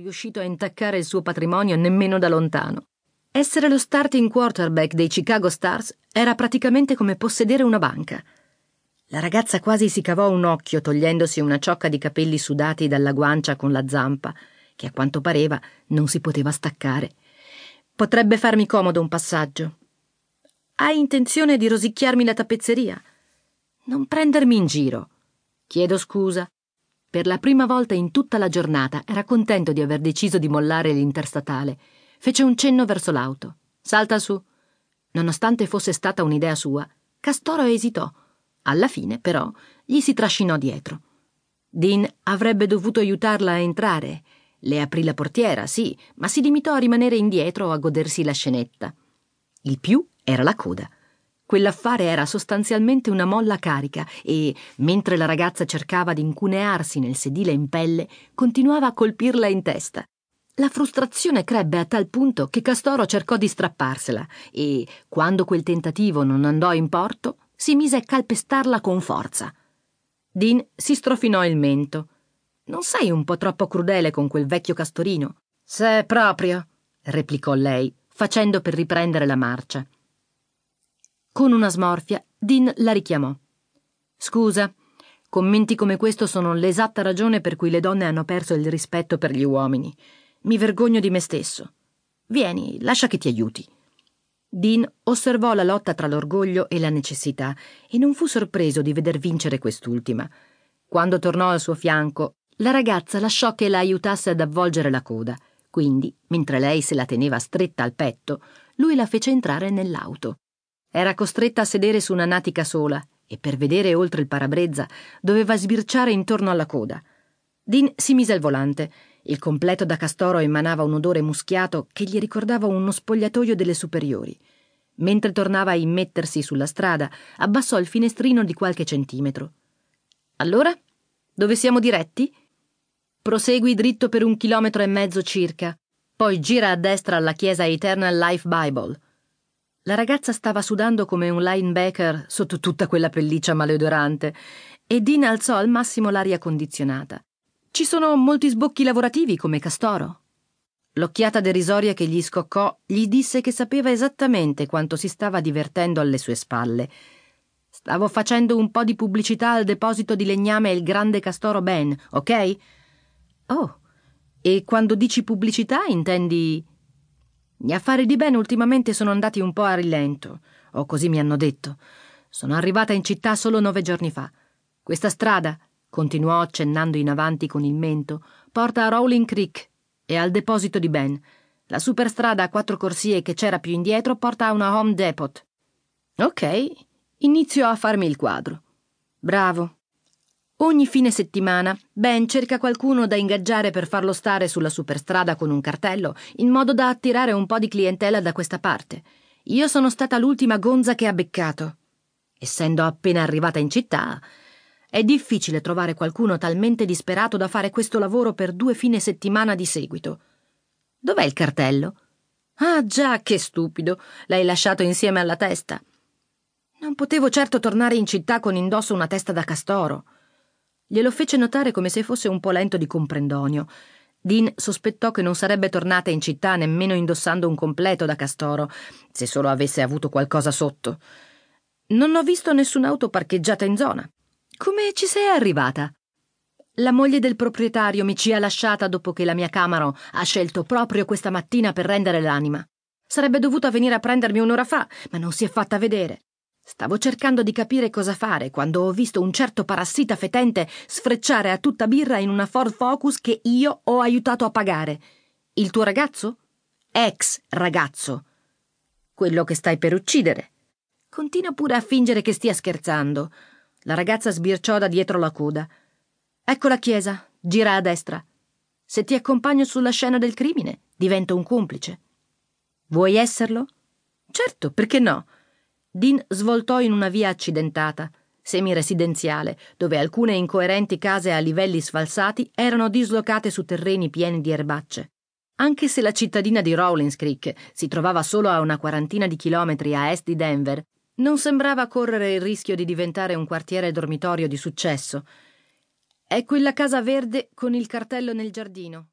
riuscito a intaccare il suo patrimonio nemmeno da lontano. Essere lo starting quarterback dei Chicago Stars era praticamente come possedere una banca. La ragazza quasi si cavò un occhio togliendosi una ciocca di capelli sudati dalla guancia con la zampa, che a quanto pareva non si poteva staccare. Potrebbe farmi comodo un passaggio. Hai intenzione di rosicchiarmi la tappezzeria? Non prendermi in giro. Chiedo scusa. Per la prima volta in tutta la giornata era contento di aver deciso di mollare l'interstatale. Fece un cenno verso l'auto. Salta su. Nonostante fosse stata un'idea sua, Castoro esitò. Alla fine, però, gli si trascinò dietro. Dean avrebbe dovuto aiutarla a entrare. Le aprì la portiera, sì, ma si limitò a rimanere indietro a godersi la scenetta. Il più era la coda. Quell'affare era sostanzialmente una molla carica e, mentre la ragazza cercava di incunearsi nel sedile in pelle, continuava a colpirla in testa. La frustrazione crebbe a tal punto che Castoro cercò di strapparsela e, quando quel tentativo non andò in porto, si mise a calpestarla con forza. Dean si strofinò il mento. Non sei un po' troppo crudele con quel vecchio castorino? Se proprio, replicò lei, facendo per riprendere la marcia. Con una smorfia, Dean la richiamò. Scusa, commenti come questo sono l'esatta ragione per cui le donne hanno perso il rispetto per gli uomini. Mi vergogno di me stesso. Vieni, lascia che ti aiuti. Dean osservò la lotta tra l'orgoglio e la necessità e non fu sorpreso di veder vincere quest'ultima. Quando tornò al suo fianco, la ragazza lasciò che la aiutasse ad avvolgere la coda. Quindi, mentre lei se la teneva stretta al petto, lui la fece entrare nell'auto. Era costretta a sedere su una natica sola e per vedere oltre il parabrezza doveva sbirciare intorno alla coda. Dean si mise al volante. Il completo da castoro emanava un odore muschiato che gli ricordava uno spogliatoio delle superiori. Mentre tornava a immettersi sulla strada, abbassò il finestrino di qualche centimetro. Allora? Dove siamo diretti? Prosegui dritto per un chilometro e mezzo circa, poi gira a destra alla chiesa Eternal Life Bible. La ragazza stava sudando come un linebacker sotto tutta quella pelliccia maleodorante e Dean alzò al massimo l'aria condizionata. Ci sono molti sbocchi lavorativi come Castoro. L'occhiata derisoria che gli scoccò gli disse che sapeva esattamente quanto si stava divertendo alle sue spalle. Stavo facendo un po' di pubblicità al deposito di legname Il Grande Castoro Ben, ok? Oh, e quando dici pubblicità intendi gli affari di Ben ultimamente sono andati un po' a rilento, o così mi hanno detto. Sono arrivata in città solo nove giorni fa. Questa strada, continuò accennando in avanti con il mento, porta a Rowling Creek e al deposito di Ben. La superstrada a quattro corsie che c'era più indietro porta a una Home Depot. Ok, inizio a farmi il quadro. Bravo, Ogni fine settimana Ben cerca qualcuno da ingaggiare per farlo stare sulla superstrada con un cartello, in modo da attirare un po' di clientela da questa parte. Io sono stata l'ultima gonza che ha beccato. Essendo appena arrivata in città, è difficile trovare qualcuno talmente disperato da fare questo lavoro per due fine settimana di seguito. Dov'è il cartello? Ah già, che stupido. L'hai lasciato insieme alla testa. Non potevo certo tornare in città con indosso una testa da castoro. Glielo fece notare come se fosse un po' lento di comprendonio. Dean sospettò che non sarebbe tornata in città nemmeno indossando un completo da castoro, se solo avesse avuto qualcosa sotto. Non ho visto nessun'auto parcheggiata in zona. Come ci sei arrivata? La moglie del proprietario mi ci ha lasciata dopo che la mia Camaro ha scelto proprio questa mattina per rendere l'anima. Sarebbe dovuta venire a prendermi un'ora fa, ma non si è fatta vedere. Stavo cercando di capire cosa fare quando ho visto un certo parassita fetente sfrecciare a tutta birra in una Ford Focus che io ho aiutato a pagare. Il tuo ragazzo? Ex ragazzo. Quello che stai per uccidere. Continua pure a fingere che stia scherzando. La ragazza sbirciò da dietro la coda. Ecco la chiesa, gira a destra. Se ti accompagno sulla scena del crimine, divento un complice. Vuoi esserlo? Certo, perché no? Dean svoltò in una via accidentata, semiresidenziale, dove alcune incoerenti case a livelli sfalsati erano dislocate su terreni pieni di erbacce. Anche se la cittadina di Rawlins Creek si trovava solo a una quarantina di chilometri a est di Denver, non sembrava correre il rischio di diventare un quartiere dormitorio di successo. È quella casa verde con il cartello nel giardino.